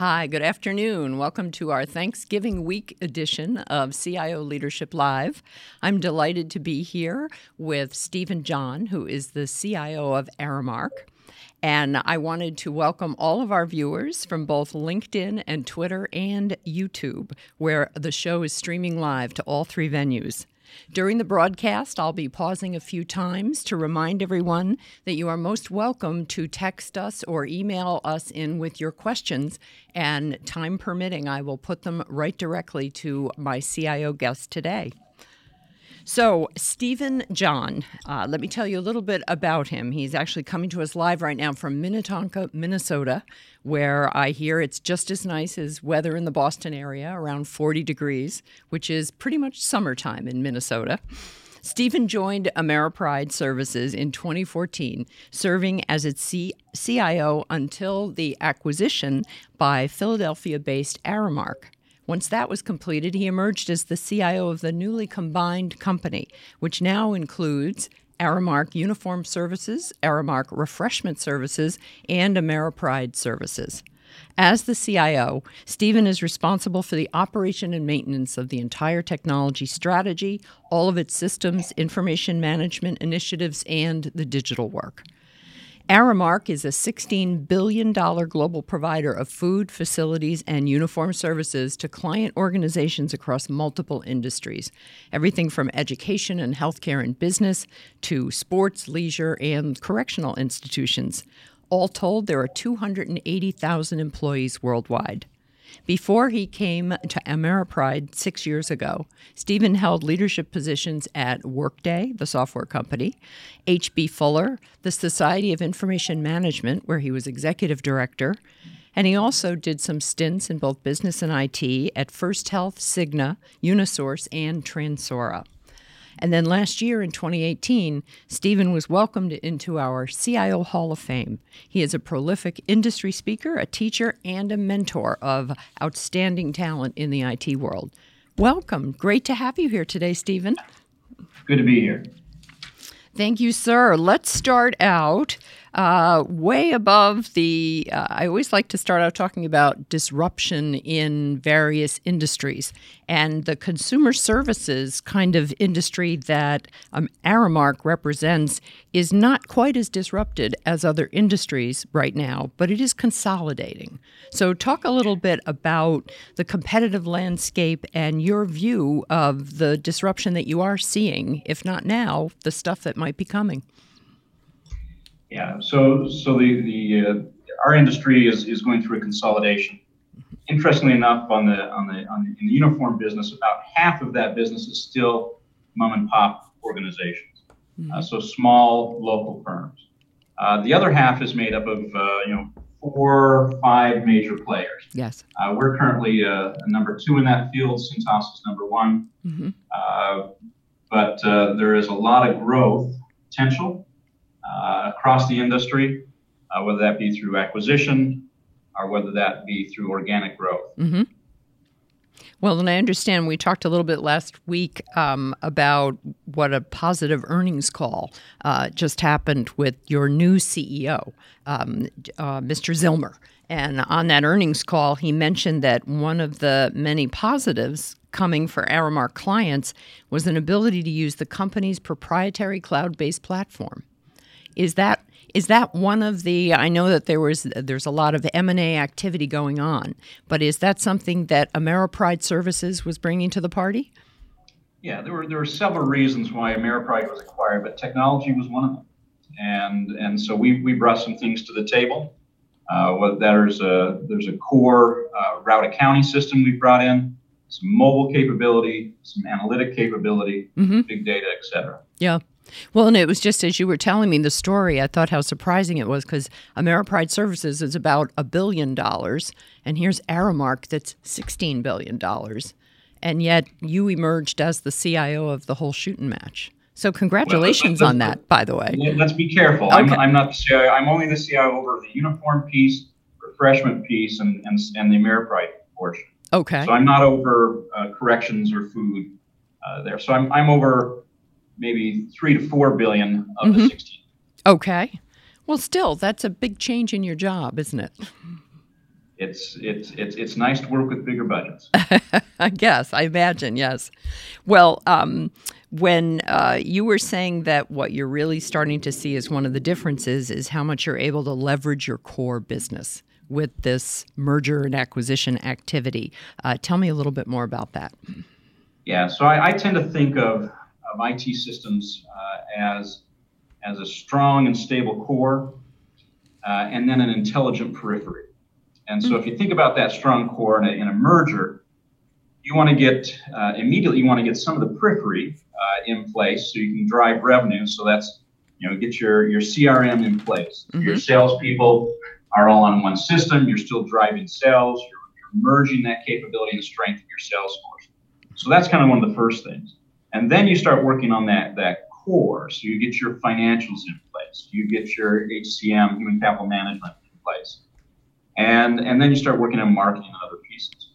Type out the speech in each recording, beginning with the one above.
Hi, good afternoon. Welcome to our Thanksgiving week edition of CIO Leadership Live. I'm delighted to be here with Steven John, who is the CIO of Aramark. And I wanted to welcome all of our viewers from both LinkedIn and Twitter and YouTube, where the show is streaming live to all three venues. During the broadcast, I'll be pausing a few times to remind everyone that you are most welcome to text us or email us in with your questions, and time permitting, I will put them right directly to my CIO guest today. So, Steven John, uh, let me tell you a little bit about him. He's actually coming to us live right now from Minnetonka, Minnesota, where I hear it's just as nice as weather in the Boston area, around 40 degrees, which is pretty much summertime in Minnesota. Steven joined Ameripride Services in 2014, serving as its C- CIO until the acquisition by Philadelphia based Aramark. Once that was completed, he emerged as the CIO of the newly combined company, which now includes Aramark Uniform Services, Aramark Refreshment Services, and Ameripride Services. As the CIO, Steven is responsible for the operation and maintenance of the entire technology strategy, all of its systems, information management initiatives, and the digital work. Aramark is a $16 billion global provider of food, facilities, and uniform services to client organizations across multiple industries. Everything from education and healthcare and business to sports, leisure, and correctional institutions. All told, there are 280,000 employees worldwide. Before he came to Ameripride six years ago, Steven held leadership positions at Workday, the software company, H.B. Fuller, the Society of Information Management, where he was executive director, and he also did some stints in both business and IT at First Health, Cigna, Unisource, and Transora. And then last year in 2018, Steven was welcomed into our CIO Hall of Fame. He is a prolific industry speaker, a teacher, and a mentor of outstanding talent in the IT world. Welcome. Great to have you here today, Steven. Good to be here. Thank you, sir. Let's start out uh, way above the. Uh, I always like to start out talking about disruption in various industries. And the consumer services kind of industry that um, Aramark represents is not quite as disrupted as other industries right now, but it is consolidating. So, talk a little bit about the competitive landscape and your view of the disruption that you are seeing, if not now, the stuff that might be coming. Yeah. So so the the uh, our industry is is going through a consolidation. Interestingly enough, on the on the on the, in the uniform business, about half of that business is still mom and pop organizations, mm-hmm. uh, so small local firms. Uh, the other half is made up of uh, you know four five major players. Yes. Uh, we're currently uh, number two in that field. Cintas is number one. Mm-hmm. but there is a lot of growth potential across the industry, uh, whether that be through acquisition or whether that be through organic growth. Mm-hmm. Well, and I understand we talked a little bit last week um, about what a positive earnings call uh, just happened with your new CEO, um, uh, Mr. Zillmer. And on that earnings call, he mentioned that one of the many positives coming for Aramark clients was an ability to use the company's proprietary cloud based platform. Is that is that one of the I know that there was there's a lot of M&A activity going on, but is that something that Ameripride Services was bringing to the party? Yeah, there were there were several reasons why Ameripride was acquired, but technology was one of them. And and so we we brought some things to the table. Uh, there's a there's a core uh, route accounting system we brought in, some mobile capability, some analytic capability, mm-hmm. big data, et cetera. Yeah. Well, and it was just as you were telling me the story, I thought how surprising it was because Ameripride Services is about a billion dollars, and here's Aramark that's $16 billion. And yet you emerged as the CIO of the whole shooting match. So congratulations well, on that, by the way. Let's be careful. Okay. I'm, I'm, not the CIO. I'm only the CIO over the uniform piece, refreshment piece, and, and, and the Ameripride portion. Okay. So I'm not over uh, corrections or food uh, there. So I'm, I'm over maybe three to four billion of mm-hmm. the 16. Okay. Well, still, that's a big change in your job, isn't it? it's it's it's it's nice to work with bigger budgets. I guess I imagine yes. Well, um, when uh, you were saying that what you're really starting to see is one of the differences is how much you're able to leverage your core business with this merger and acquisition activity. Uh, tell me a little bit more about that. Yeah, so I, I tend to think of, of IT systems uh, as as a strong and stable core, uh, and then an intelligent periphery. And so if you think about that strong core in a, in a merger, you want to get uh, immediately you want to get some of the periphery uh, in place so you can drive revenue. So that's you know get your your CRM in place. Mm-hmm. Your salespeople are all on one system. You're still driving sales. You're, you're merging that capability and strength of your sales force. So that's kind of one of the first things. And then you start working on that that core. So you get your financials in place. You get your HCM, human capital management, in place and and then you start working on marketing and other pieces.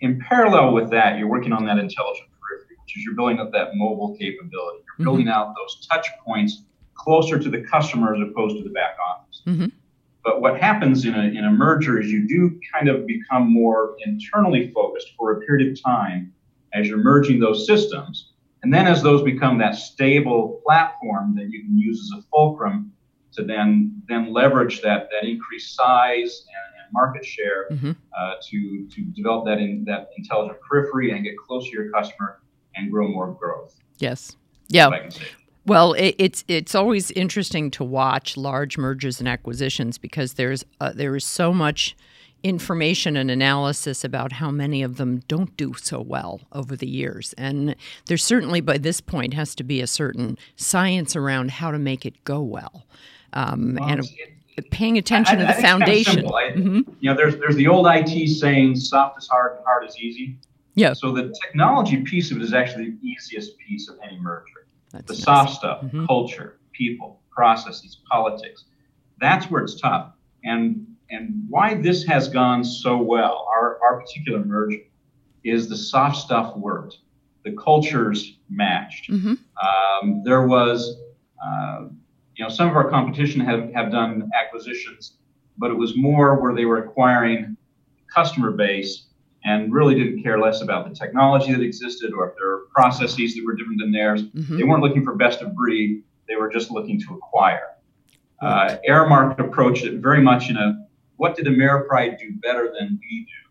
In parallel with that, you're working on that intelligent periphery, which is you're building up that mobile capability. You're mm-hmm. building out those touch points closer to the customer as opposed to the back office. Mm-hmm. But what happens in a, in a merger is you do kind of become more internally focused for a period of time as you're merging those systems. And then as those become that stable platform that you can use as a fulcrum to then then leverage that that increased size and, and market share mm-hmm. uh, to to develop that in that intelligent periphery and get closer to your customer and grow more growth. Yes. Yeah. Well, it, it's it's always interesting to watch large mergers and acquisitions because there's uh, there is so much information and analysis about how many of them don't do so well over the years. And there certainly, by this point, has to be a certain science around how to make it go well um, well, and it, paying attention I, I, to the foundation. mm-hmm. You know, there's there's the old IT saying "soft is hard and hard is easy." Yeah. So the technology piece of it is actually the easiest piece of any merger. That's the nice. soft stuff, mm-hmm. culture, people, processes, politics. That's where it's tough. And and why this has gone so well, our, our particular merger, is the soft stuff worked. The cultures matched. Mm-hmm. Um, there was uh, you know, some of our competition have, have done acquisitions, but it was more where they were acquiring customer base and really didn't care less about the technology that existed or if there were processes that were different than theirs. Mm-hmm. They weren't looking for best of breed. They were just looking to acquire. Uh, Aramark approached it very much in a what did Ameripride do better than we do?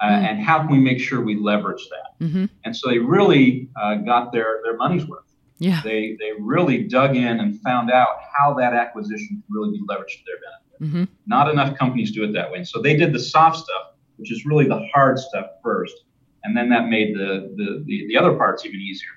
Uh, mm-hmm. And how can we make sure we leverage that? Mm-hmm. And so they really uh, got their, their money's worth. Yeah. They they really dug in and found out how that acquisition could really be leveraged to their benefit. Mm-hmm. Not enough companies do it that way. So they did the soft stuff, which is really the hard stuff first, and then that made the the, the, the other parts even easier.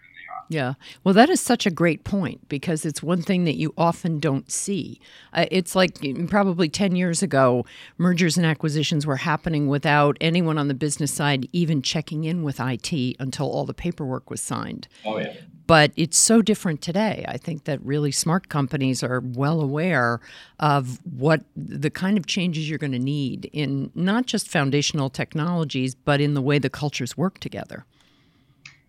Yeah. Well, that is such a great point because it's one thing that you often don't see. Uh, it's like mm, probably 10 years ago, mergers and acquisitions were happening without anyone on the business side even checking in with IT until all the paperwork was signed. Oh, yeah. But it's so different today. I think that really smart companies are well aware of what the kind of changes you're going to need in not just foundational technologies, but in the way the cultures work together.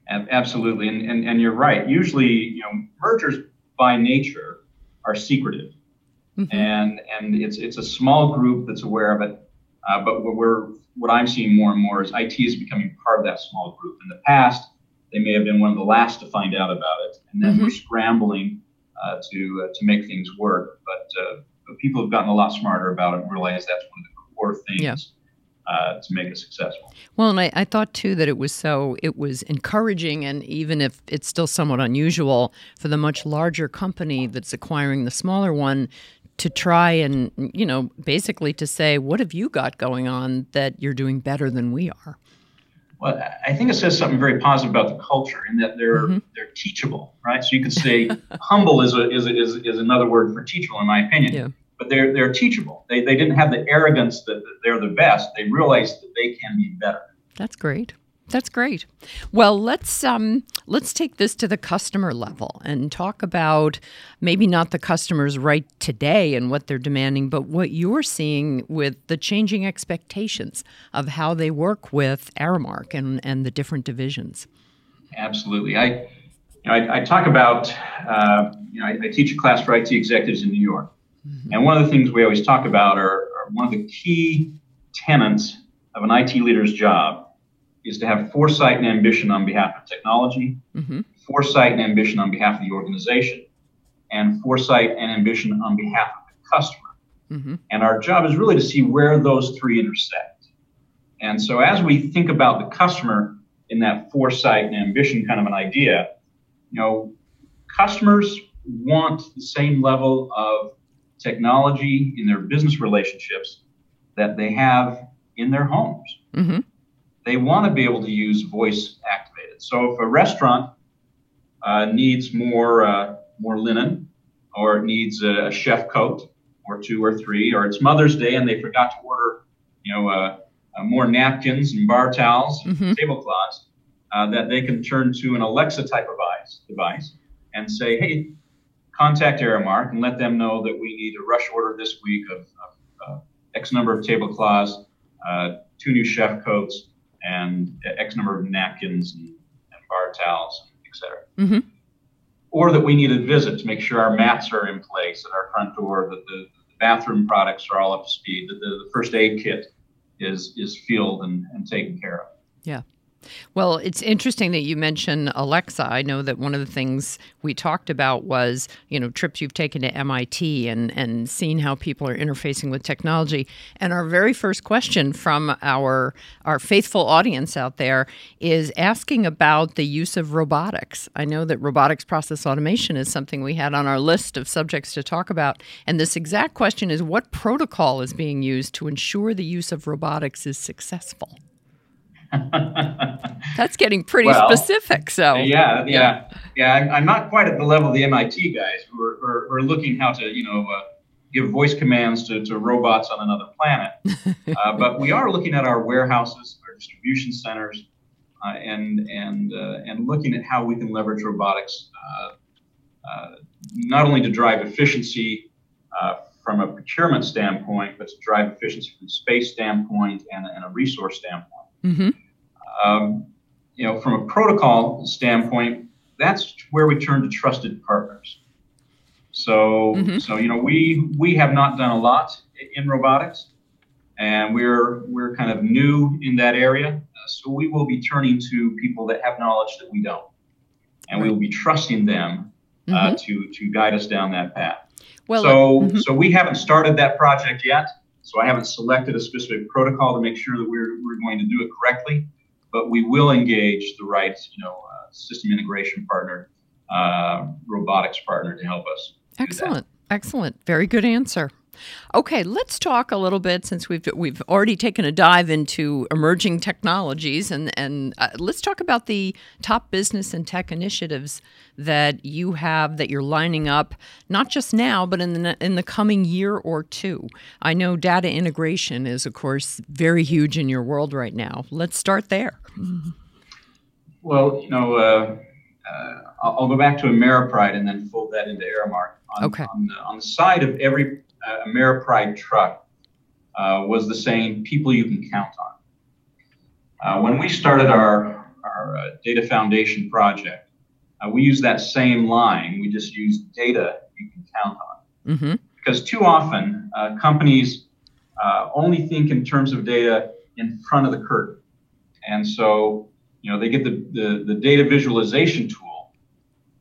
Absolutely, and, and and you're right. Usually, you know, mergers by nature are secretive, mm-hmm. and and it's it's a small group that's aware of it. Uh, but what we're what I'm seeing more and more is IT is becoming part of that small group. In the past, they may have been one of the last to find out about it, and then mm-hmm. we're scrambling uh, to uh, to make things work. But, uh, but people have gotten a lot smarter about it and realize that's one of the core things. Yeah uh, to make it successful. Well, and I, I, thought too that it was so it was encouraging, and even if it's still somewhat unusual for the much larger company that's acquiring the smaller one to try and you know basically to say what have you got going on that you're doing better than we are. Well, I think it says something very positive about the culture in that they're mm-hmm. they're teachable, right? So you could say humble is a, is, a, is is another word for teachable, in my opinion. Yeah but they're they're teachable. They they didn't have the arrogance that, they're the best. They realized that they can be better. That's great. That's great. Well, let's um, let's take this to the customer level and talk about maybe not the customers right today and what they're demanding, but what you're seeing with the changing expectations of how they work with Aramark and, and the different divisions. Absolutely. I, you know, I, I, talk about, uh, you know, I, I, teach a class for IT executives in New York. Mm-hmm. And one of the things we always talk about are, are, one of the key tenets of an IT leader's job is to have foresight and ambition on behalf of technology, mm-hmm. foresight and ambition on behalf of the organization, and foresight and ambition on behalf of the customer. Mm-hmm. And our job is really to see where those three intersect. And so as we think about the customer in that foresight and ambition kind of an idea, you know, customers want the same level of technology in their business relationships that they have in their homes. Mm-hmm. They want to be able to use voice activated. So if a restaurant uh, needs more uh, more linen, or it needs a, chef coat, or two or three, or it's Mother's Day and they forgot to order, you know, uh, uh more napkins and bar towels, mm-hmm. tablecloths, uh, that they can turn to an Alexa type of device, device and say, hey, contact Aramark and let them know that we need a rush order this week of, of uh, X number of tablecloths, uh, two new chef coats, and X number of napkins and, and bar towels, etc. Mm-hmm. Or that we need a visit to make sure our mats are in place at our front door, that the, the bathroom products are all up to speed, that the, the first aid kit is is filled and, and taken care of. Yeah. Well, it's interesting that you mention Alexa. I know that one of the things we talked about was, you know, trips you've taken to MIT and, and seeing how people are interfacing with technology. And our very first question from our our faithful audience out there is asking about the use of robotics. I know that robotics process automation is something we had on our list of subjects to talk about. And this exact question is what protocol is being used to ensure the use of robotics is successful? That's getting pretty well, specific. So yeah, yeah, yeah. I'm not quite at the level of the MIT guys who are, are, are looking how to you know uh, give voice commands to, to robots on another planet. uh, but we are looking at our warehouses, our distribution centers, uh, and and uh, and looking at how we can leverage robotics uh, uh, not only to drive efficiency. from a procurement standpoint, but to drive efficiency from a space standpoint and, and a resource standpoint. Mm-hmm. Um, you know, from a protocol standpoint, that's where we turn to trusted partners. So, mm-hmm. so you know, we we have not done a lot in robotics, and we're we're kind of new in that area. So we will be turning to people that have knowledge that we don't, and we will be trusting them uh, mm-hmm. to to guide us down that path. Well, so mm-hmm. so we haven't started that project yet. So I haven't selected a specific protocol to make sure that we're we're going to do it correctly but we will engage the right, you know, uh, system integration partner, uh, robotics partner to help us. Excellent, excellent, very good answer. Okay, let's talk a little bit since we've we've already taken a dive into emerging technologies, and and uh, let's talk about the top business and tech initiatives that you have that you're lining up, not just now, but in the in the coming year or two. I know data integration is, of course, very huge in your world right now. Let's start there. Well, you know. Uh, uh, I'll, go back to Ameripride and then fold that into Aramark. On, okay. on, the, on the side of every uh, Ameripride truck uh, was the saying, people you can count on. Uh, when we started our, our uh, data foundation project, uh, we used that same line. We just used data you can count on. Mm-hmm. Because too often, uh, companies only think in terms of data in front of the curtain. And so, you know, they get the, the, the data visualization tool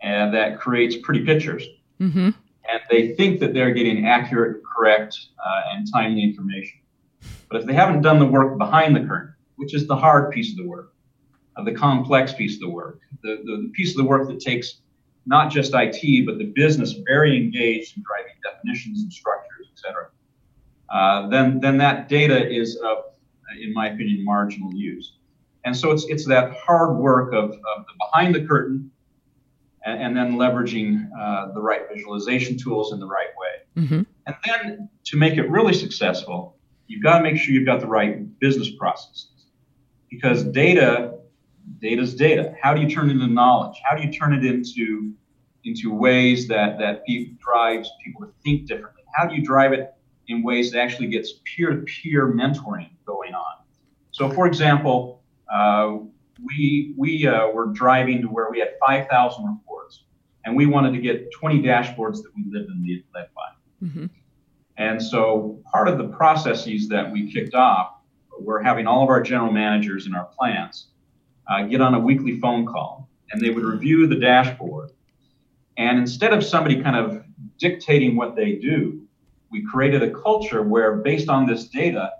and that creates pretty pictures. Mm-hmm and they think that they're getting accurate, correct, uh, and timely information. But if they haven't done the work behind the curtain, which is the hard piece of the work, the complex piece of the work, the, the, the, piece of the work that takes not just IT, but the business very engaged in driving definitions and structures, et cetera, uh, then, then that data is of, in my opinion, marginal use. And so it's, it's that hard work of, of the behind the curtain and, and then leveraging uh, the right visualization tools in the right way. Mm-hmm. And then to make it really successful, you've got to make sure you've got the right business processes. Because data data's data. How do you turn it into knowledge? How do you turn it into into ways that that drives people to think differently? How do you drive it in ways that actually gets peer-to-peer mentoring going on? So for example uh, we we uh, were driving to where we had 5,000 reports, and we wanted to get 20 dashboards that we lived and led by. Mm-hmm. And so part of the processes that we kicked off we're having all of our general managers in our plants uh, get on a weekly phone call and they would review the dashboard. And instead of somebody kind of dictating what they do, we created a culture where, based on this data,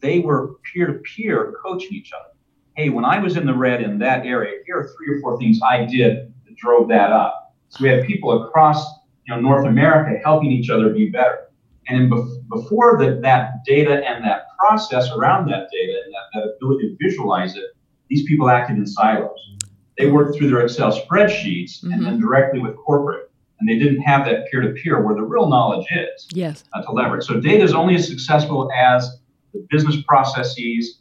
they were peer to peer coaching each other. Hey, when I was in the red in that area, here are three or four things I did that drove that up. So we had people across you know, North America helping each other be better. And bef- before the, that data and that process around that data and that, that ability to visualize it, these people acted in silos. They worked through their Excel spreadsheets mm-hmm. and then directly with corporate. And they didn't have that peer to peer where the real knowledge is yes. Uh, to leverage. So data is only as successful as the business processes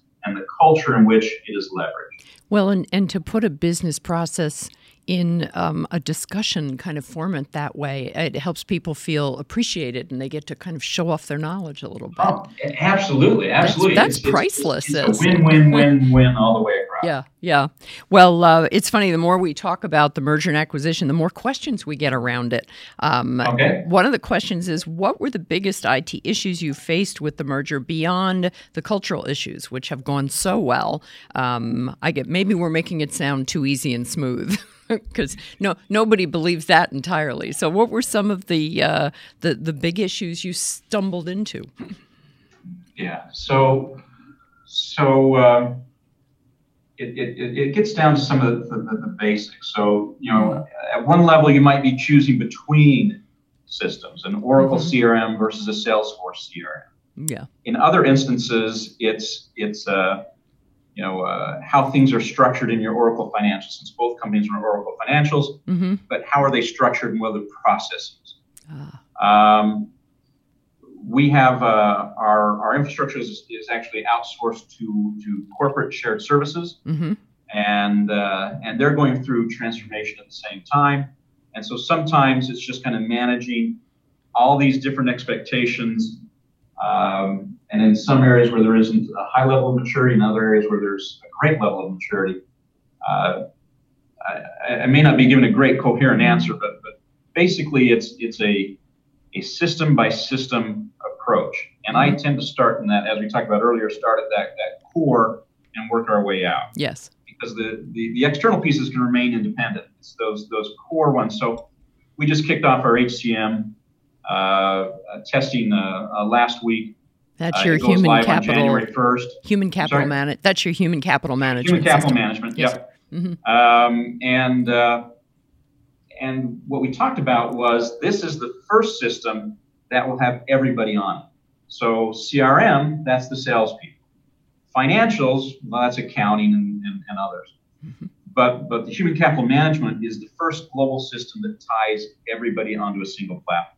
culture in which it is leveraged. Well, and, and to put a business process in um, a discussion kind of format that way. It helps people feel appreciated and they get to kind of show off their knowledge a little bit. Oh, absolutely, absolutely. That's, that's it's, priceless. It's, it's, a win, win, win, win all the way across. Yeah, yeah. Well, uh, it's funny. The more we talk about the merger and acquisition, the more questions we get around it. Um, okay. One of the questions is, what were the biggest IT issues you faced with the merger beyond the cultural issues, which have gone so well? Um, I get maybe we're making it sound too easy and smooth. because no nobody believes that entirely. So, what were some of the uh, the the big issues you stumbled into? Yeah. So so um, it, it, it gets down to some of the, the, the, basics. So you know, at one level, you might be choosing between systems, an Oracle mm-hmm. CRM versus a Salesforce CRM. Yeah. In other instances, it's it's uh, you know uh, how things are structured in your Oracle financials, since both companies are Oracle financials. Mm-hmm. But how are they structured and what are the processes? Ah. Um, we have uh, our our infrastructure is, is actually outsourced to to corporate shared services, mm-hmm. and uh, and they're going through transformation at the same time. And so sometimes it's just kind of managing all these different expectations um, and in some areas where there isn't a high level of maturity, in other areas where there's a great level of maturity, uh, I, I, may not be given a great coherent answer, but, but basically it's it's a a system by system approach. And I tend to start in that, as we talked about earlier, start at that, that core and work our way out. Yes. Because the, the, the external pieces can remain independent. It's those those core ones. So we just kicked off our HCM testing uh, uh, last week. That's your human capital. January 1st. Human capital management. That's your human capital management. Human capital system. management. Yes. Yep. Mm-hmm. Um, and uh, and what we talked about was this is the first system that will have everybody on it. So CRM, that's the salespeople. Financials, well, that's accounting and, and, and others. Mm-hmm. But but the human capital management is the first global system that ties everybody onto a single platform.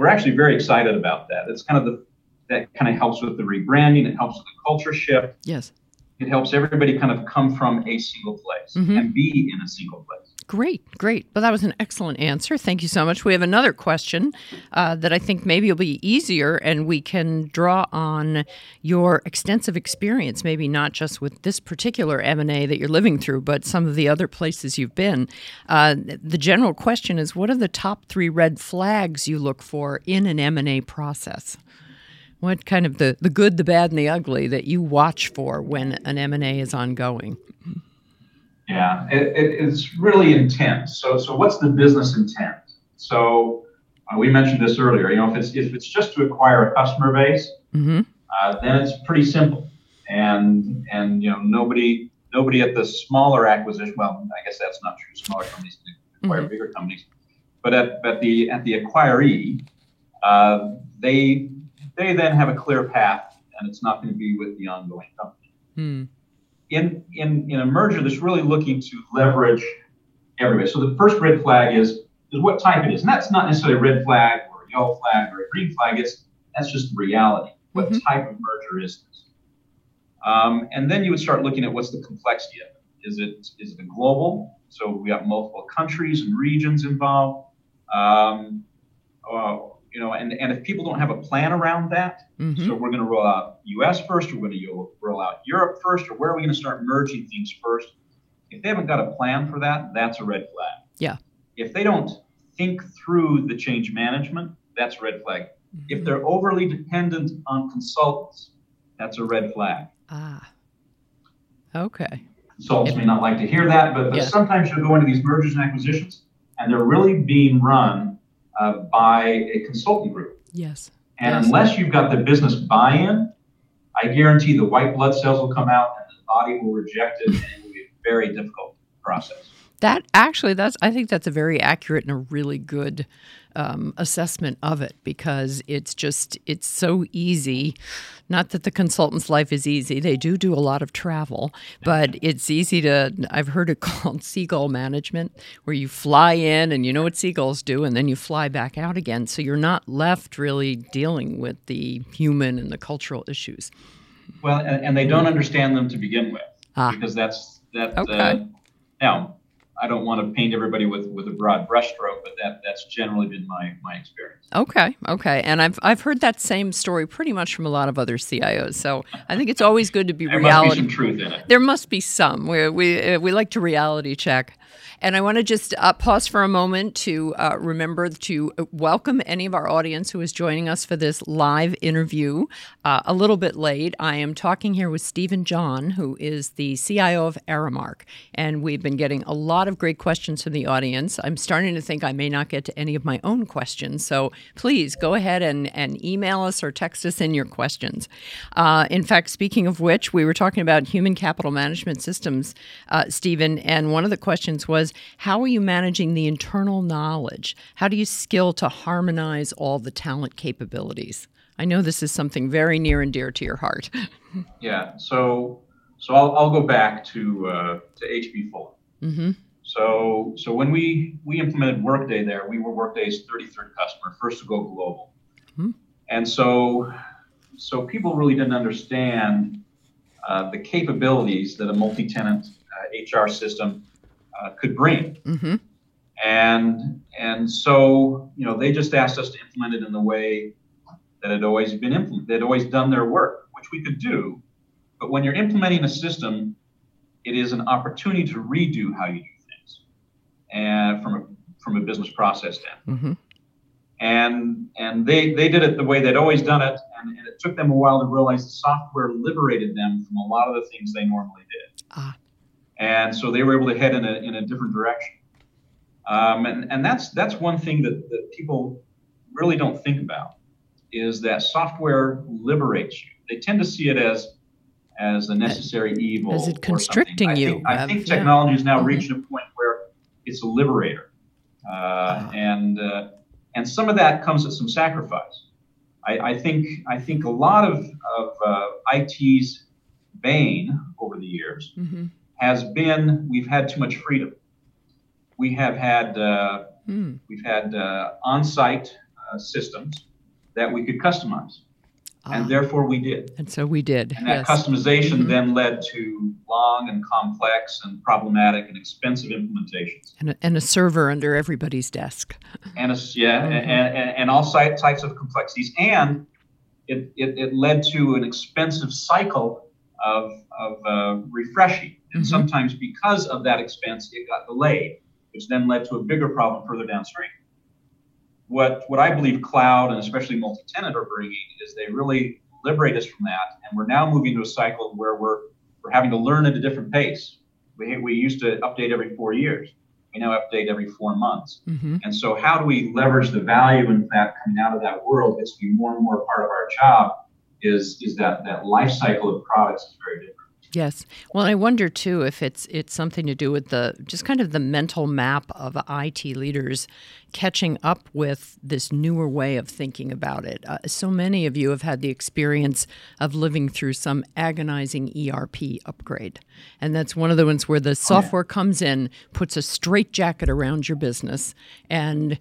We're actually very excited about that. It's kind of the that kind of helps with the rebranding. It helps with the culture shift. Yes. It helps everybody kind of come from a single place mm-hmm. and be in a single place. Great, great. Well, that was an excellent answer. Thank you so much. We have another question uh, that I think maybe will be easier, and we can draw on your extensive experience, maybe not just with this particular M and A that you're living through, but some of the other places you've been. Uh, the general question is: What are the top three red flags you look for in an M and A process? What kind of the, the good, the bad, and the ugly that you watch for when an M and A is ongoing? Yeah, it, it, it's really intense. So, so what's the business intent? So, uh, we mentioned this earlier. You know, if it's if it's just to acquire a customer base, mm-hmm. uh, then it's pretty simple. And and you know, nobody nobody at the smaller acquisition. Well, I guess that's not true. Smaller companies acquire mm-hmm. bigger companies, but at at the at the acquiree, uh, they they then have a clear path, and it's not going to be with the ongoing company. Hmm in, in, in a merger that's really looking to leverage everybody. So the first red flag is, is what type it is. And that's not necessarily a red flag or a yellow flag or a green flag. It's, that's just reality. What mm-hmm. type of merger is this? Um, and then you would start looking at what's the complexity of it. Is it is it a global? So we got multiple countries and regions involved. Um, uh, you know, and, and if people don't have a plan around that, mm-hmm. so we're going to roll out U.S. first, or we're going to roll out Europe first, or where are we going to start merging things first? If they haven't got a plan for that, that's a red flag. Yeah. If they don't think through the change management, that's a red flag. Mm-hmm. If they're overly dependent on consultants, that's a red flag. Ah. Okay. Consultants may not like to hear that, but, but yeah. sometimes you'll go into these mergers and acquisitions, and they're really being run uh, by a consultant group. Yes. And yes. unless you've got the business buy-in, I guarantee the white blood cells will come out and the body will reject it, and it will be a very difficult process. That actually, that's I think that's a very accurate and a really good um, assessment of it because it's just it's so easy. Not that the consultant's life is easy; they do do a lot of travel, but it's easy to. I've heard it called seagull management, where you fly in and you know what seagulls do, and then you fly back out again. So you're not left really dealing with the human and the cultural issues. Well, and, and they don't understand them to begin with, ah. because that's that. Okay. Uh, now, I don't want to paint everybody with, with a broad brushstroke, but that that's generally been my, my experience. Okay, okay, and I've I've heard that same story pretty much from a lot of other CIOs. So I think it's always good to be there reality. Must be some truth in it. There must be some. We we uh, we like to reality check. And I want to just uh, pause for a moment to uh, remember to welcome any of our audience who is joining us for this live interview. Uh, a little bit late, I am talking here with Steven John, who is the CIO of Aramark. And we've been getting a lot of great questions from the audience. I'm starting to think I may not get to any of my own questions. So please go ahead and, and email us or text us in your questions. Uh, in fact, speaking of which, we were talking about human capital management systems, uh, Steven, and one of the questions was how are you managing the internal knowledge? How do you skill to harmonize all the talent capabilities? I know this is something very near and dear to your heart. yeah. So, so I'll, I'll go back to uh, to HB Fuller. Mm-hmm. So, so when we we implemented Workday there, we were Workday's 33rd customer, first to go global. Mm-hmm. And so, so people really didn't understand uh, the capabilities that a multi-tenant uh, HR system uh, could bring. Mm-hmm. And and so you know they just asked us to implement it in the way that had always been implemented. They'd always done their work, which we could do. But when you're implementing a system, it is an opportunity to redo how you do things, and from a from a business process standpoint. Mm-hmm. And and they they did it the way they'd always done it, and, and, it took them a while to realize the software liberated them from a lot of the things they normally did. Ah. And so they were able to head in a, in a different direction. Um, and, and that's, that's one thing that, that people really don't think about is that software liberates you. They tend to see it as, as a necessary evil. Is it constricting I you? Think, I think technology is now mm-hmm. reaching a point where it's a liberator. Uh, and, uh, and some of that comes at some sacrifice. I, I, think I think a lot of, of uh, IT's bane over the years mm-hmm has been we've had too much freedom. We have had uh, mm. we've had uh, on-site uh, systems that we could customize, ah. and therefore we did. And so we did. And that yes. customization mm-hmm. then led to long and complex and problematic and expensive implementations. And a, and a server under everybody's desk. And a, yeah, mm-hmm. and, and, and all types of complexities, and it, it, it led to an expensive cycle of, of uh, refreshing and mm-hmm. sometimes because of that expense, it got delayed, which then led to a bigger problem further downstream. What, what I believe cloud and especially multi-tenant are bringing is they really liberate us from that, and we're now moving to a cycle where we're we're having to learn at a different pace. We, we used to update every four years. We now update every four months. Mm-hmm. And so, how do we leverage the value in that coming out of that world? It's to be more and more part of our job. Is is that that life cycle of products is very different. Yes. Well, I wonder too if it's it's something to do with the just kind of the mental map of IT leaders catching up with this newer way of thinking about it. Uh, so many of you have had the experience of living through some agonizing ERP upgrade. And that's one of the ones where the software comes in, puts a straitjacket around your business. And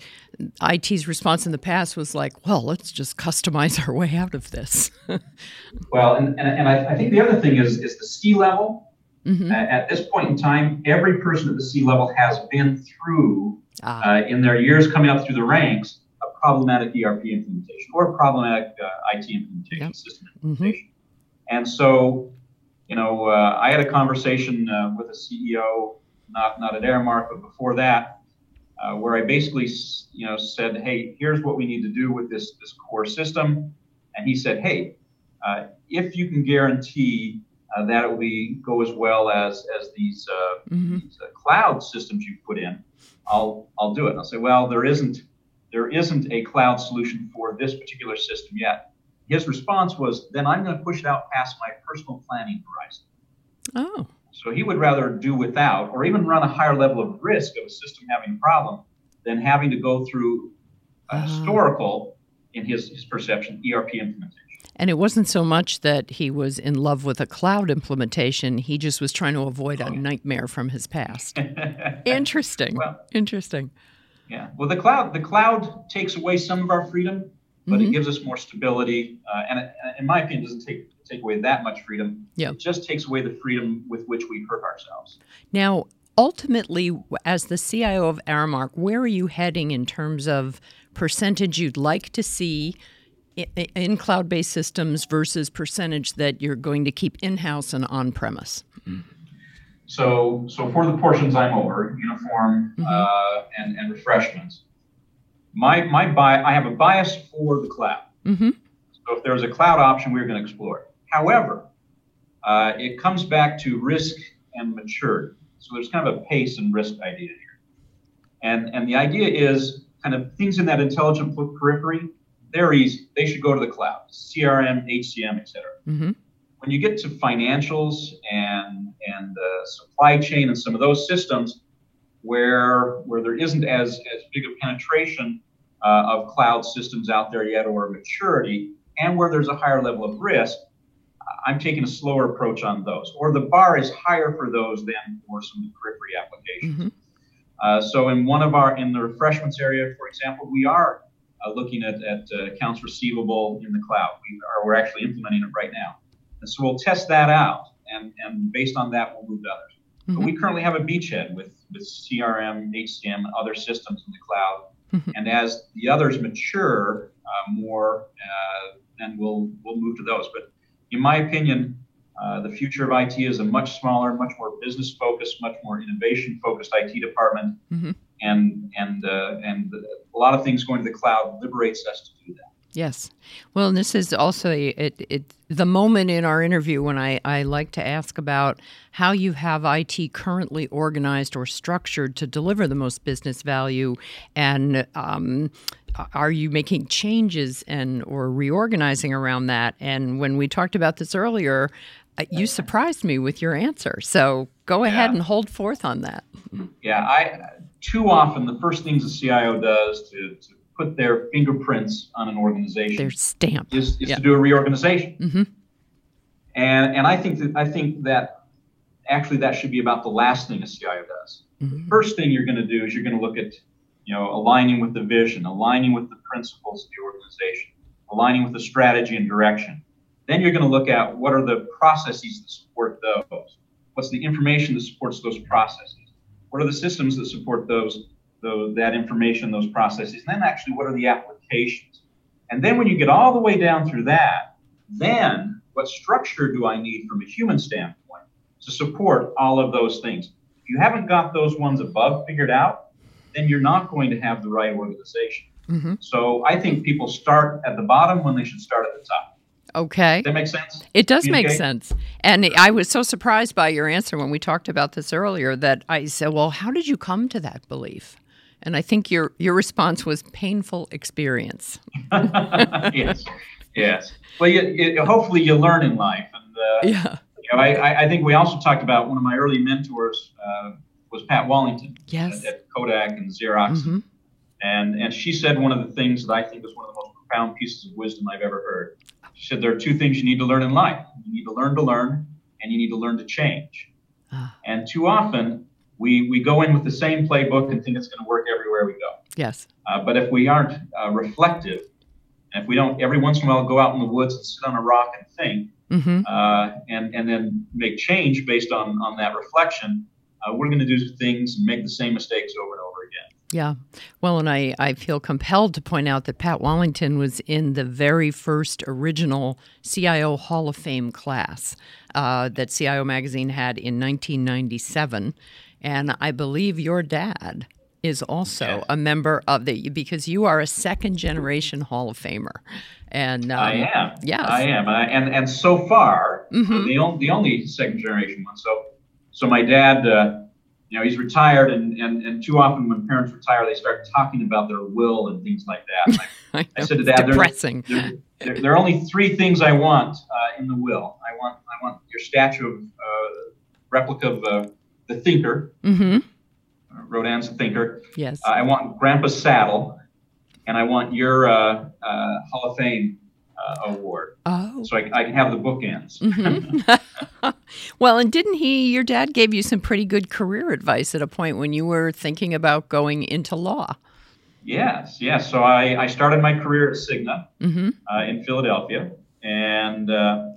IT's response in the past was like, well, let's just customize our way out of this. well, and, and, and I, I, think the other thing is, is the C level. Mm-hmm. at this point in time, every person at the C level has been through ah. uh, in their years coming up through the ranks, a problematic ERP implementation or a problematic uh, IT implementation, yep. system mm-hmm. implementation. Mm-hmm. And so, you know, uh, I had a conversation uh, with a CEO, not, not at Aramark, but before that, uh, where I basically, you know, said, hey, here's what we need to do with this, this core system. And he said, hey, uh, if you can guarantee uh, that be go as well as as these, uh, mm-hmm. these uh, cloud systems you put in, I'll I'll do it. And I'll say, well, there isn't there isn't a cloud solution for this particular system yet. His response was, then I'm going to push it out past my personal planning horizon. Oh. So he would rather do without, or even run a higher level of risk of a system having a problem, than having to go through a uh. historical, in his, his perception, ERP implementation. And it wasn't so much that he was in love with a cloud implementation, he just was trying to avoid a nightmare from his past. Interesting. Well, Interesting. Yeah. Well, the cloud the cloud takes away some of our freedom, but mm-hmm. it gives us more stability. Uh, and it, in my opinion, doesn't take take away that much freedom. Yeah. It just takes away the freedom with which we hurt ourselves. Now, ultimately, as the CIO of Aramark, where are you heading in terms of percentage you'd like to see in cloud based systems versus percentage that you're going to keep in house and on premise? So, so for the portions I'm over, uniform mm-hmm. uh, and, and refreshments, my my bi- I have a bias for the cloud. Mm-hmm. So if there's a cloud option, we're going to explore it. However, uh, it comes back to risk and maturity. So there's kind of a pace and risk idea here. And, and the idea is kind of things in that intelligent periphery, they're easy. They should go to the cloud, CRM, HCM, et cetera. Mm-hmm. When you get to financials and, and uh, supply chain and some of those systems where, where there isn't as, as big a penetration uh, of cloud systems out there yet or maturity, and where there's a higher level of risk, I'm taking a slower approach on those, or the bar is higher for those than for some of the periphery applications. Mm-hmm. Uh, so in one of our, in the refreshments area, for example, we are uh, looking at, at uh, accounts receivable in the cloud. We are, we're actually implementing it right now. And so we'll test that out, and, and based on that, we'll move to others. Mm-hmm. But we currently have a beachhead with, with CRM, HCM, and other systems in the cloud. Mm-hmm. And as the others mature uh, more, uh, then we'll, we'll move to those. But in my opinion, uh, the future of IT is a much smaller, much more business focused, much more innovation focused IT department, mm-hmm. and and uh, and a lot of things going to the cloud liberates us to do that. Yes. Well, and this is also it, it, the moment in our interview when I, I like to ask about how you have IT currently organized or structured to deliver the most business value, and um, are you making changes and or reorganizing around that? And when we talked about this earlier, you surprised me with your answer. So go ahead and hold forth on that. Yeah, I too often the first things the CIO does to, to put their fingerprints on an organization, their stamp, is, is to do a reorganization. Mm-hmm. And and I think that I think that actually that should be about the last thing a CIO does. Mm-hmm. The first thing you're going to do is you're going to look at you know, aligning with the vision, aligning with the principles of the organization, aligning with the strategy and direction. Then you're going to look at what are the processes that support those. What's the information that supports those processes? What are the systems that support those, those that information, those processes? And then actually, what are the applications? And then when you get all the way down through that, then what structure do I need from a human standpoint to support all of those things? If you haven't got those ones above figured out, then you're not going to have the right organization. Mm-hmm. So I think people start at the bottom when they should start at the top. Okay. Does that make sense? It does make sense. And I was so surprised by your answer when we talked about this earlier that I said, "Well, how did you come to that belief?" And I think your your response was painful experience. yes. Yes. Well, you, you, hopefully you learn in life. And, uh, yeah. You know, I, I think we also talked about one of my early mentors, uh, was Pat Wallington yes. at, at Kodak and Xerox. Mm-hmm. And, and she said one of the things that I think is one of the most profound pieces of wisdom I've ever heard. She said there are two things you need to learn in life you need to learn to learn, and you need to learn to change. Ah. And too often, we, we go in with the same playbook and think it's going to work everywhere we go. Yes. Uh, but if we aren't uh, reflective, and if we don't every once in a while go out in the woods and sit on a rock and think, mm-hmm. uh, and, and then make change based on, on that reflection, uh, we're going to do things and make the same mistakes over and over again. Yeah. Well, and I, I feel compelled to point out that Pat Wallington was in the very first original CIO Hall of Fame class uh, that CIO Magazine had in 1997. And I believe your dad is also a member of the because you are a second generation Hall of Famer, and um, I am. Yes, I am, I, and and so far mm-hmm. the only the only second generation one. So so my dad. Uh, you know, he's retired, and, and, and too often when parents retire, they start talking about their will and things like that. I, I, said to Dad, depressing. There, there, there, are only three things I want uh, in the will. I want I want your statue of uh, replica of uh, the Thinker. Mm-hmm. Uh, Rodin's Thinker. Yes. Uh, I want Grandpa's saddle, and I want your uh, Hall of Fame award. Oh. So I, I, can have the bookends. Mm-hmm. well, and didn't he? Your dad gave you some pretty good career advice at a point when you were thinking about going into law. Yes, yes. So I, I started my career at Cigna mm-hmm. uh, in Philadelphia, and uh,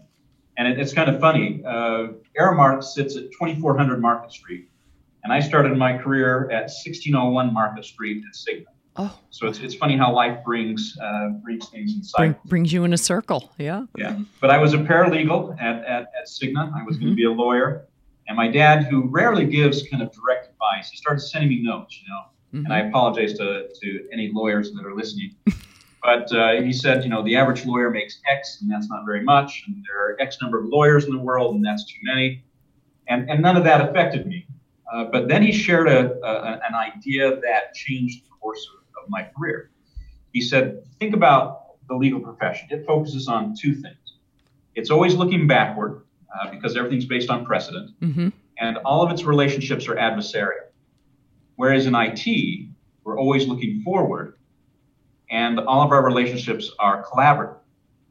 and it, it's kind of funny. Uh, Aramark sits at 2400 Market Street, and I started my career at 1601 Market Street at Cigna. Oh, so it's, it's funny how life brings uh, brings things in sight. Bring, brings you in a circle, yeah. Yeah, but I was a paralegal at at, at Cigna. I was mm-hmm. going to be a lawyer, and my dad, who rarely gives kind of direct advice, he started sending me notes. You know, Mm-hmm. And I apologize to, to any lawyers that are listening. but uh, he said, you know, the average lawyer makes X, and that's not very much. And there are X number of lawyers in the world, and that's too many. And, and none of that affected me. Uh, but then he shared a, a, an idea that changed the course of, of my career. He said, think about the legal profession. It focuses on two things. It's always looking backward uh, because everything's based on precedent, mm-hmm. and all of its relationships are adversarial. Whereas in IT, we're always looking forward, and all of our relationships are collaborative.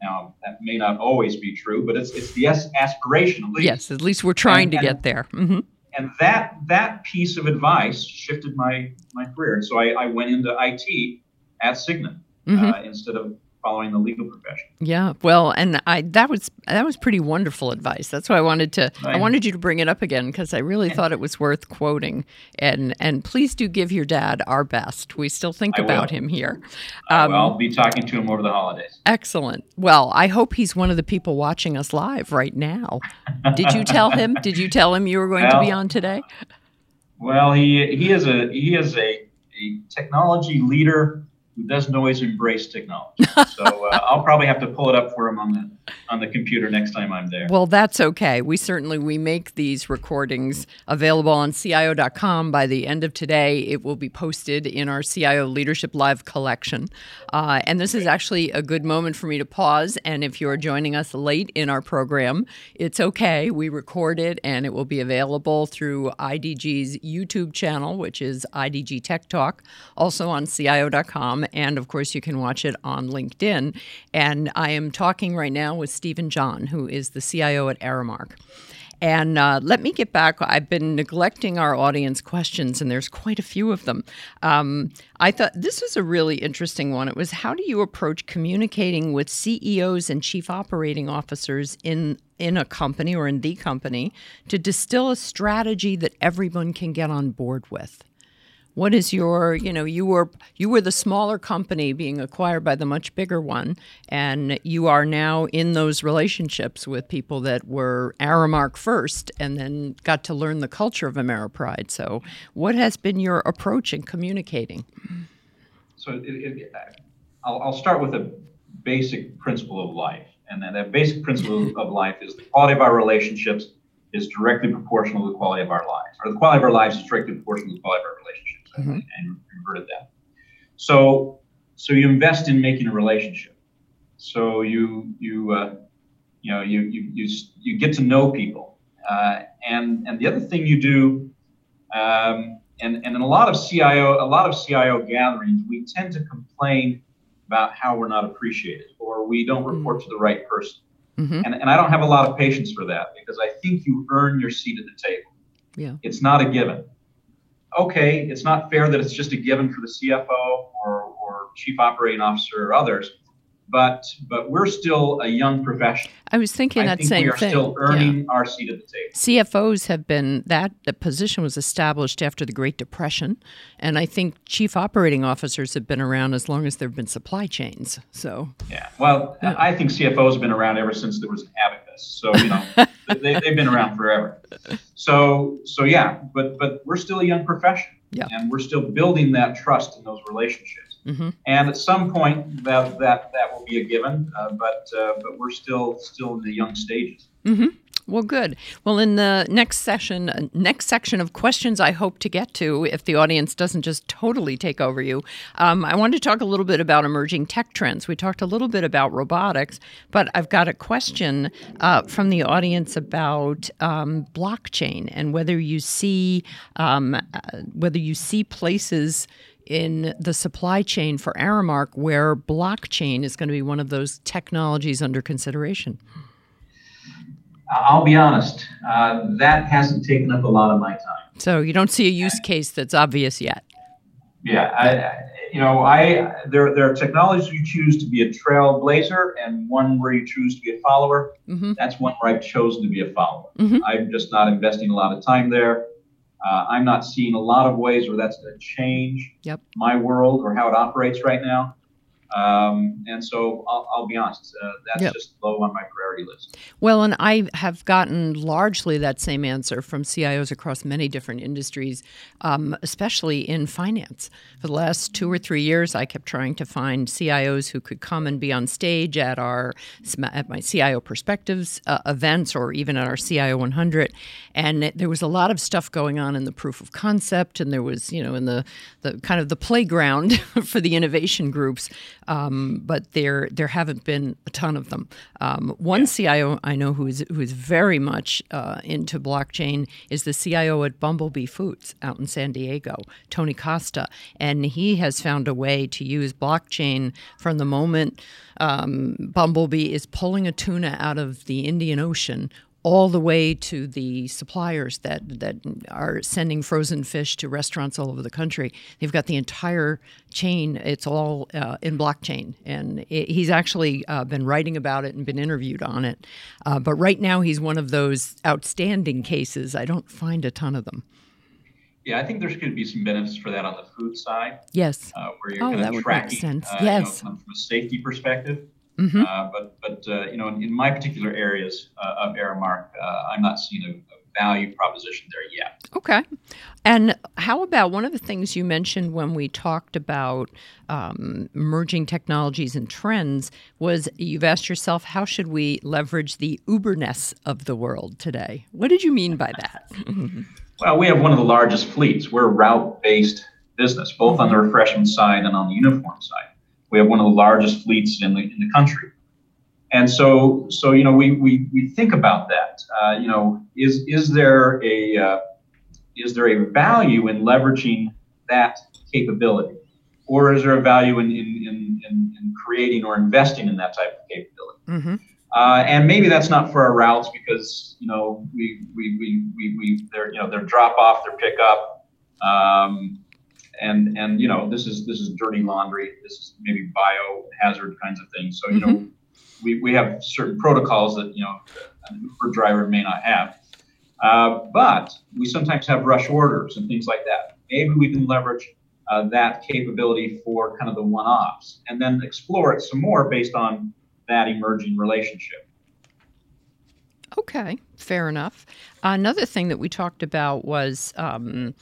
Now, that may not always be true, but it's it's the aspiration at least. Yes, at least we're trying and, to and, get there. Mm-hmm. And that that piece of advice shifted my my career, and so I, I went into IT at Cigna mm-hmm. uh, instead of following the legal profession. Yeah, well, and I that was that was pretty wonderful advice. That's why I wanted to right. I wanted you to bring it up again because I really thought it was worth quoting. And and please do give your dad our best. We still think I about will. him here. Um, I'll be talking to him over the holidays. Excellent. Well, I hope he's one of the people watching us live right now. Did you tell him? Did you tell him you were going well, to be on today? Well, he he is a he is a, a technology leader who doesn't always embrace technology. So uh, I'll probably have to pull it up for him on the on the computer next time I'm there. Well, that's okay. We certainly we make these recordings available on CIO.com. By the end of today, it will be posted in our CIO Leadership Live collection. Uh, and this is actually a good moment for me to pause. And if you are joining us late in our program, it's okay. We record it, and it will be available through IDG's YouTube channel, which is IDG Tech Talk, also on CIO.com, and of course you can watch it on LinkedIn. And I am talking right now with Steven John, who is the CIO at Aramark. And uh, let me get back. I've been neglecting our audience questions, and there's quite a few of them. Um, I thought this was a really interesting one. It was how do you approach communicating with CEOs and chief operating officers in in a company or in the company to distill a strategy that everyone can get on board with? What is your you know you were you were the smaller company being acquired by the much bigger one and you are now in those relationships with people that were Aramark first and then got to learn the culture of Ameripride. So what has been your approach in communicating? So it, it, I'll, I'll start with a basic principle of life. And that, that basic principle of life is the quality of our relationships is directly proportional to the quality of our lives or the quality of our lives is directly proportional to the quality of our relationships mm-hmm. and converted that. So, so you invest in making a relationship. So you you uh, you know you you you you get to know people, uh, and and the other thing you do, um, and and in a lot of CIO a lot of CIO gatherings, we tend to complain about how we're not appreciated or we don't mm-hmm. report to the right person. Mm-hmm. And, and I don't have a lot of patience for that because I think you earn your seat at the table. Yeah. It's not a given okay, it's not fair that it's just a given for the CFO or, or chief operating officer or others, but but we're still a young profession. I was thinking I that think same we are thing. still earning yeah. our seat at the table. CFOs have been that the position was established after the Great Depression, and I think chief operating officers have been around as long as there have been supply chains. So yeah, well, yeah. I think CFOs have been around ever since there was an abacus. So you know, they, they've been around forever. So so yeah, but but we're still a young profession, Yeah. And we're still building that trust in those relationships. Mm-hmm. And at some point, that that that will be a given. Uh, but uh, but we're still still in the young stages. Mm-hmm. Well, good. Well, in the next session, uh, next section of questions, I hope to get to if the audience doesn't just totally take over you. Um, I want to talk a little bit about emerging tech trends. We talked a little bit about robotics, but I've got a question uh, from the audience about um, blockchain and whether you see um, uh, whether you see places in the supply chain for Aramark where blockchain is going to be one of those technologies under consideration. I'll be honest, uh, that hasn't taken up a lot of my time. So you don't see a use case that's obvious yet. Yeah, I, you know, I there there are technologies you choose to be a trailblazer, and one where you choose to be a follower. Mm-hmm. That's one where I've chosen to be a follower. Mm-hmm. I'm just not investing a lot of time there. Uh, I'm not seeing a lot of ways where that's going to change yep. my world or how it operates right now. Um, and so I'll, I'll, be honest, uh, that's yep. just low on my priority list. Well, and I have gotten largely that same answer from CIOs across many different industries, um, especially in finance. For the last two or three years, I kept trying to find CIOs who could come and be on stage at our at my CIO Perspectives uh, events or even at our CIO 100, and it, there was a lot of stuff going on in the proof of concept, and there was you know in the the kind of the playground for the innovation groups um, but there there haven't been a ton of them. Um, one CIO I know who is who is very much uh, into blockchain is the CIO at Bumblebee Foods out in San Diego, Tony Costa, and he has found a way to use blockchain from the moment um, Bumblebee is pulling a tuna out of the Indian Ocean all the way to the suppliers that that are sending frozen fish to restaurants all over the country. They've got the entire chain. It's all uh, in blockchain, and it, he's actually uh, been writing about it and been interviewed on it. Uh, but right now, he's one of those outstanding cases. I don't find a ton of them. Yeah, I think there's going to be some benefits for that on the food side. Yes. Uh, where you're oh, kind that tracking, would make sense. yes. You know, from a safety perspective. Mm-hmm. Uh, but but uh, you know, in, in, my particular areas uh, of Aramark, uh, I'm not seeing a, a, value proposition there yet. Okay. And how about one of the things you mentioned when we talked about um, emerging technologies and trends was you've asked yourself, how should we leverage the Uberness of the world today? What did you mean by that? well, we have one of the largest fleets. We're a route-based business, both on the refreshment side and on the uniform side. We have one of the largest fleets in the in the country, and so so you know we we, we think about that. Uh, you know, is is there a uh, is there a value in leveraging that capability, or is there a value in in, in, in, in creating or investing in that type of capability? Mm-hmm. Uh, and maybe that's not for our routes because you know we we we we, we they're you know they're drop off, their pickup. Um, and and you know this is this is dirty laundry. This is maybe biohazard kinds of things. So you mm-hmm. know we, we have certain protocols that you know an Uber driver may not have. Uh, but we sometimes have rush orders and things like that. Maybe we can leverage uh, that capability for kind of the one-offs, and then explore it some more based on that emerging relationship. Okay, fair enough. Another thing that we talked about was. Um,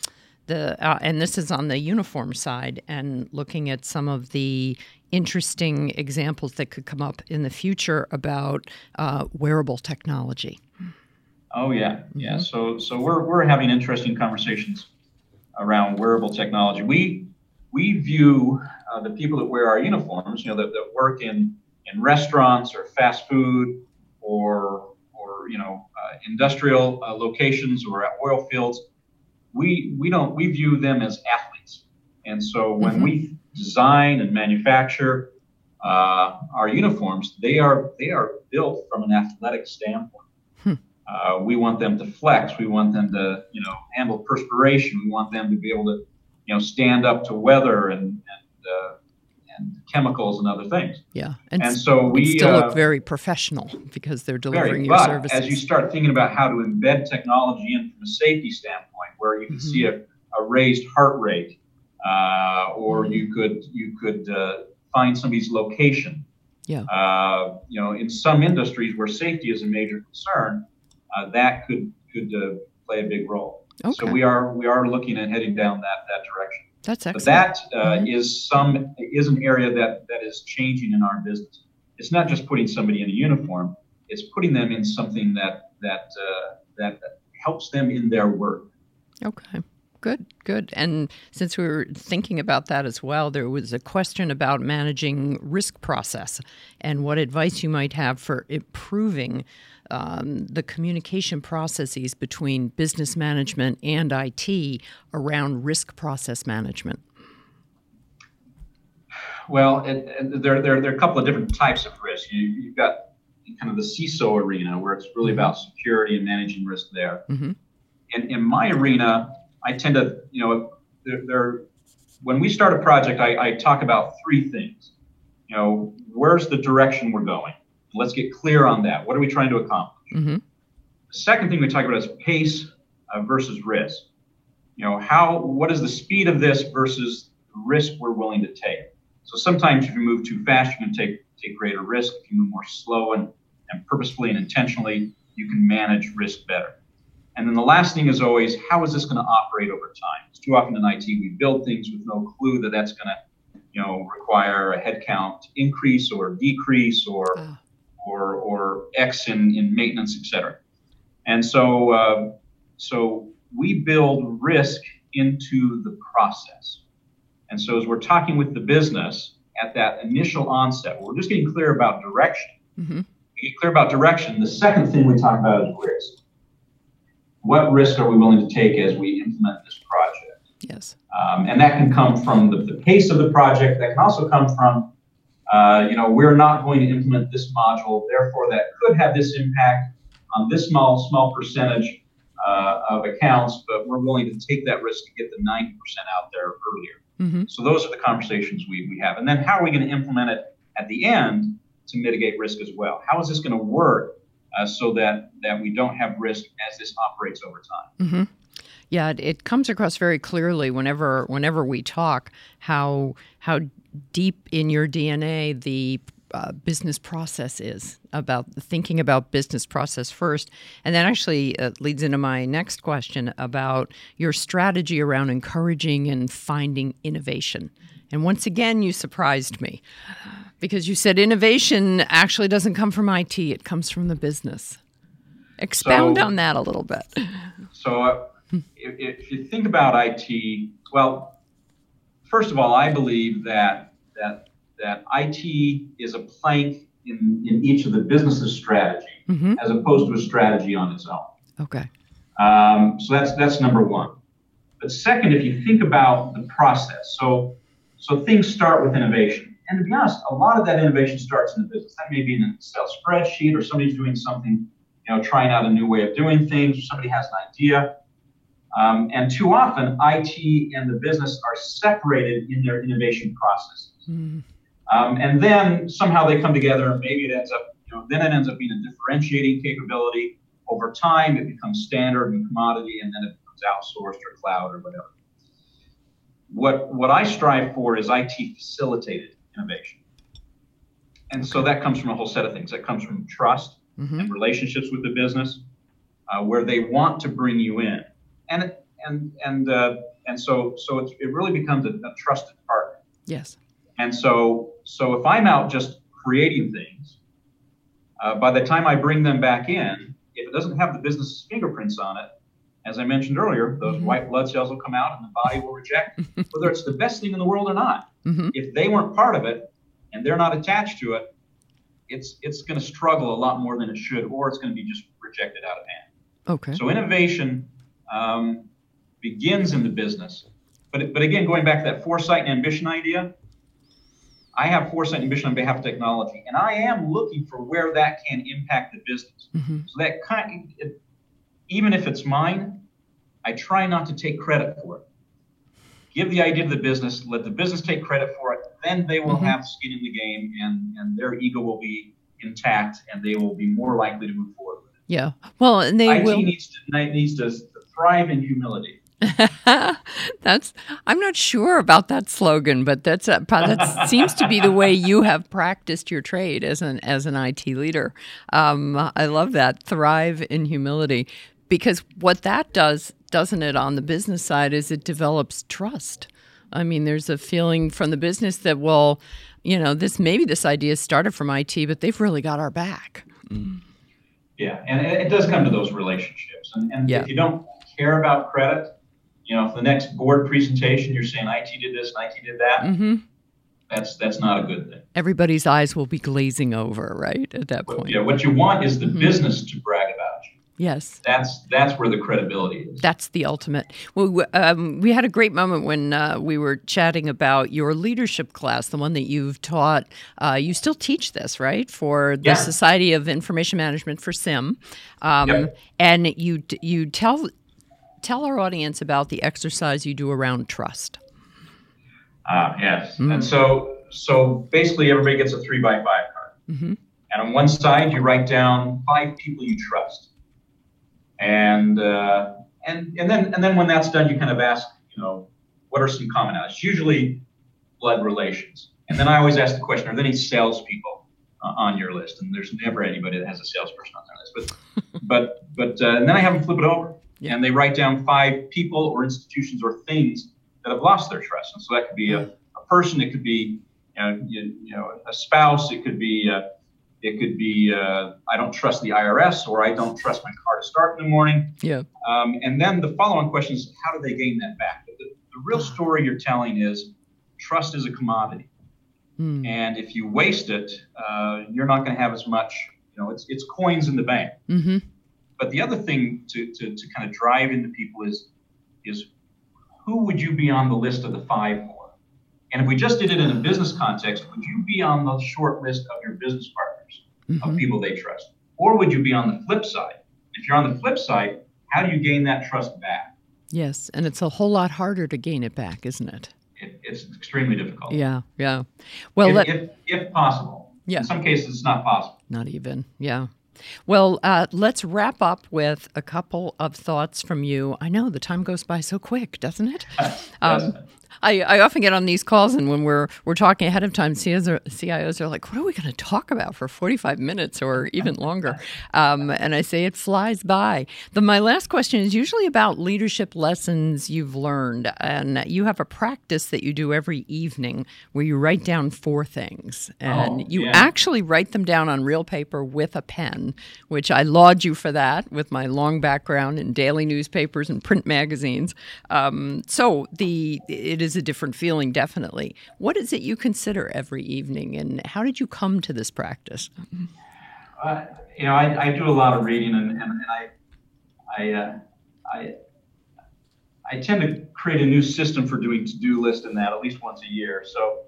the uh, and this is on the uniform side and looking at some of the interesting examples that could come up in the future about uh, wearable technology. Oh yeah, yeah. Mm-hmm. So so we're we're having interesting conversations around wearable technology. We we view uh, the people that wear our uniforms, you know, that, that work in in restaurants or fast food or or you know uh, industrial uh, locations or at oil fields we we don't we view them as athletes, and so when mm-hmm. we design and manufacture uh, our uniforms, they are they are built from an athletic standpoint. Hmm. Uh, we want them to flex. We want them to you know handle perspiration. We want them to be able to you know stand up to weather and and, uh, and chemicals and other things. Yeah, and, and so we still look uh, very professional because they're delivering very, your but services. As you start thinking about how to embed technology in from a safety standpoint where you can mm-hmm. see a, a, raised heart rate, uh, or mm-hmm. you could you could uh, find somebody's location. Yeah. Uh, you know, in some industries where safety is a major concern, uh, that could could uh, play a big role. Okay. So we are we are looking at heading down that that direction. That's excellent. But that uh, mm-hmm. is some is an area that that is changing in our business. It's not just putting somebody in a uniform; it's putting them in something that that uh, that helps them in their work. Okay. Good, good. And since we were thinking about that as well, there was a question about managing risk process and what advice you might have for improving um, the communication processes between business management and IT around risk process management. Well, it, it, there, there, there are a couple of different types of risk. You, you've got kind of the CISO arena where it's really mm-hmm. about security and managing risk there. Mm-hmm. In, in my arena, I tend to, you know, there, there when we start a project, I, I, talk about three things. You know, where's the direction we're going? Let's get clear on that. What are we trying to accomplish? Mm-hmm. The second thing we talk about is pace uh, versus risk. You know, how what is the speed of this versus the risk we're willing to take? So sometimes if you move too fast, you can take take greater risk. If you move more slow and, and purposefully and intentionally, you can manage risk better. And then the last thing is always, how is this going to operate over time? It's too often in IT we build things with no clue that that's going to, you know, require a headcount increase or decrease or oh. Or or X in, in maintenance, et cetera. And so uh, so we build risk into the process. And so as we're talking with the business at that initial onset, we're just getting clear about direction. Mm-hmm. Get clear about direction. The second thing we talk about is risk what risk are we willing to take as we implement this project? Yes. Um, and that can come from the, the, pace of the project. That can also come from, uh, you know, we're not going to implement this module, therefore that could have this impact on this small small percentage uh, of accounts, but we're willing to take that risk to get the 90% out there earlier. Mm-hmm. So those are the conversations we, we have. And then how are we going to implement it at the end to mitigate risk as well? How is this going to work uh, so that that we don't have risk as this operates over time. Mm-hmm. Yeah, it, it comes across very clearly whenever whenever we talk how how deep in your DNA the uh, business process is about thinking about business process first and that actually uh, leads into my next question about your strategy around encouraging and finding innovation and once again you surprised me because you said innovation actually doesn't come from IT, it comes from the business. Expound so, on that a little bit. So, uh, if, if, you think about IT, well, first of all, I believe that that that IT is a plank in, in each of the business's strategy, mm-hmm. as opposed to a strategy on its own. Okay. Um, so that's that's number one. But second, if you think about the process, so so things start with innovation. And to be honest, a lot of that innovation starts in the business. That may be in an Excel spreadsheet, or somebody's doing something, you know, trying out a new way of doing things, or somebody has an idea. Um, and too often, IT and the business are separated in their innovation processes. Mm. Um, and then somehow they come together, and maybe it ends up, you know, then it ends up being a differentiating capability. Over time, it becomes standard and commodity, and then it becomes outsourced or cloud or whatever. What what I strive for is IT facilitated innovation. And so that comes from a whole set of things. That comes from trust mm-hmm. and relationships with the business, uh, where they want to bring you in, and and and uh, and so so it really becomes a, a trusted partner. Yes. And so so if I'm out just creating things, uh, by the time I bring them back in, if it doesn't have the business's fingerprints on it, as I mentioned earlier, those mm-hmm. white blood cells will come out and the body will reject whether it's the best thing in the world or not. Mm-hmm. If they weren't part of it and they're not attached to it, it's it's going to struggle a lot more than it should, or it's going to be just rejected out of hand. Okay. So innovation um, begins in the business, but but again, going back to that foresight and ambition idea, I have foresight and ambition on behalf of technology, and I am looking for where that can impact the business. Mm-hmm. So that kind, it, even if it's mine, I try not to take credit for it. Give the idea to the business, let the business take credit for it, then they will mm-hmm. have skin in the game and, and their ego will be intact and they will be more likely to move forward with it. Yeah. Well, and they IT will. needs to, needs to thrive in humility. that's I'm not sure about that slogan, but that's a, that seems to be the way you have practiced your trade as an as an IT leader. Um, I love that thrive in humility because what that does doesn't it, on the business side, is it develops trust. I mean, there's a feeling from the business that, well, you know, this maybe this idea started from IT, but they've really got our back. Mm. Yeah, and it does come to those relationships. And, and yeah. if you don't care about credit, you know, if the next board presentation you're saying IT did this and IT did that, mm-hmm. that's that's not a good thing. Everybody's eyes will be glazing over, right, at that point. Yeah, what you want is the mm-hmm. business to brag about you. Yes, that's that's where the credibility is. That's the ultimate. Well, um, we had a great moment when uh, we were chatting about your leadership class, the one that you've taught. Uh, you still teach this, right, for the yeah. Society of Information Management for SIM, um, yep. and you you tell tell our audience about the exercise you do around trust. Uh, yes, mm. and so so basically everybody gets a three by five card, mm-hmm. and on one side you write down five people you trust and uh, and and then and then when that's done, you kind of ask, you know, what are some commonalities? Usually, blood relations. And then I always ask the question: Are there any salespeople uh, on your list? And there's never anybody that has a salesperson on their list. But but but uh, and then I have them flip it over, yeah. and they write down five people or institutions or things that have lost their trust. And so that could be a, a person, it could be you know, you, you know a spouse, it could be uh, it could be uh, I don't trust the IRS or I don't trust my car to start in the morning. Yeah. Um, and then the follow-on question is how do they gain that back? The, the real story you're telling is trust is a commodity, mm. and if you waste it, uh, you're not going to have as much. You know, it's it's coins in the bank. Mm-hmm. But the other thing to, to, to kind of drive into people is is who would you be on the list of the five for? And if we just did it in a business context, would you be on the short list of your business partners, mm-hmm. of people they trust? Or would you be on the flip side? If you're on the flip side, how do you gain that trust back? Yes, and it's a whole lot harder to gain it back, isn't it? it it's extremely difficult. Yeah, yeah. Well, if, let, if, if possible. Yeah. In some cases, it's not possible. Not even. Yeah. Well, uh, let's wrap up with a couple of thoughts from you. I know the time goes by so quick, doesn't it? um, I, I often get on these calls, and when we're we're talking ahead of time, CIOs are, CIOs are like, "What are we going to talk about for forty five minutes or even longer?" Um, and I say it flies by. The, my last question is usually about leadership lessons you've learned, and you have a practice that you do every evening where you write down four things, and oh, you yeah. actually write them down on real paper with a pen, which I laud you for that with my long background in daily newspapers and print magazines. Um, so the it is is a different feeling, definitely. What is it you consider every evening, and how did you come to this practice? Uh, you know, I, I, do a lot of reading, and, and, and I, I, uh, I, I tend to create a new system for doing to-do list and that at least once a year. So,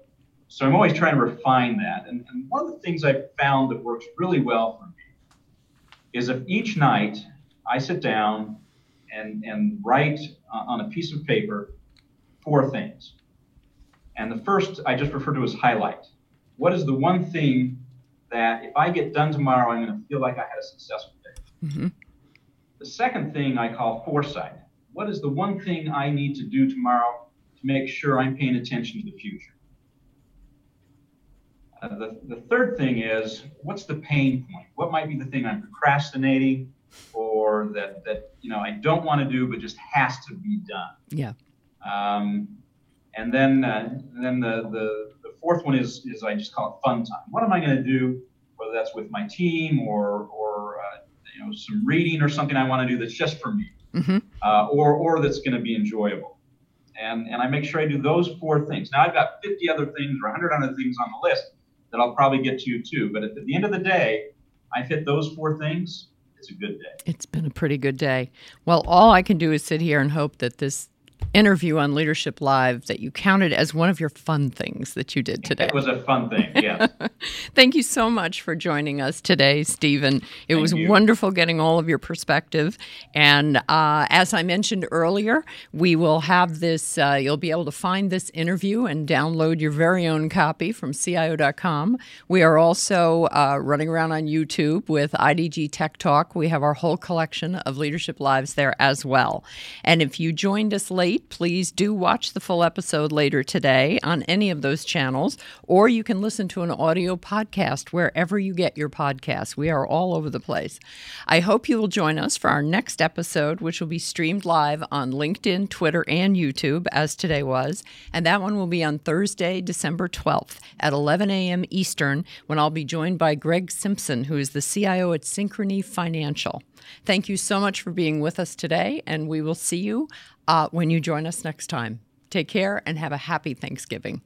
so I'm always trying to refine that. And, and one of the things I've found that works really well for me is if each night I sit down and, and write uh, on a piece of paper four things. And the first I just refer to as highlight. What is the one thing that if I get done tomorrow, I'm going to feel like I had a successful day? Mm-hmm. The second thing I call foresight. What is the one thing I need to do tomorrow to make sure I'm paying attention to the future? Uh, the, the third thing is what's the pain point? What might be the thing I'm procrastinating or that, that you know I don't want to do but just has to be done? Yeah. Um, and then, uh, then the, the, the, fourth one is, is I just call it fun time. What am I going to do, whether that's with my team or, or uh, you know, some reading or something I want to do that's just for me, mm-hmm. uh, or, or that's going to be enjoyable. And, and I make sure I do those four things. Now, I've got 50 other things or 100 other things on the list that I'll probably get to too. But at the end of the day, I hit those four things. It's a good day. It's been a pretty good day. Well, all I can do is sit here and hope that this interview on Leadership Live that you counted as one of your fun things that you did today. It was a fun thing, yes. Thank you so much for joining us today, Steven. It Thank was you. wonderful getting all of your perspective. And uh, as I mentioned earlier, we will have this, uh, you'll be able to find this interview and download your very own copy from CIO.com. We are also uh, running around on YouTube with IDG Tech Talk. We have our whole collection of Leadership Lives there as well. And if you joined us late, please do watch the full episode later today on any of those channels, or you can listen to an audio podcast wherever you get your podcasts. We are all over the place. I hope you will join us for our next episode, which will be streamed live on LinkedIn, Twitter, and YouTube, as today was. And that one will be on Thursday, December 12th at 11 a.m. Eastern, when I'll be joined by Greg Simpson, who is the CIO at Synchrony Financial. Thank you so much for being with us today, and we will see you uh, when you join us next time. Take care and have a happy Thanksgiving.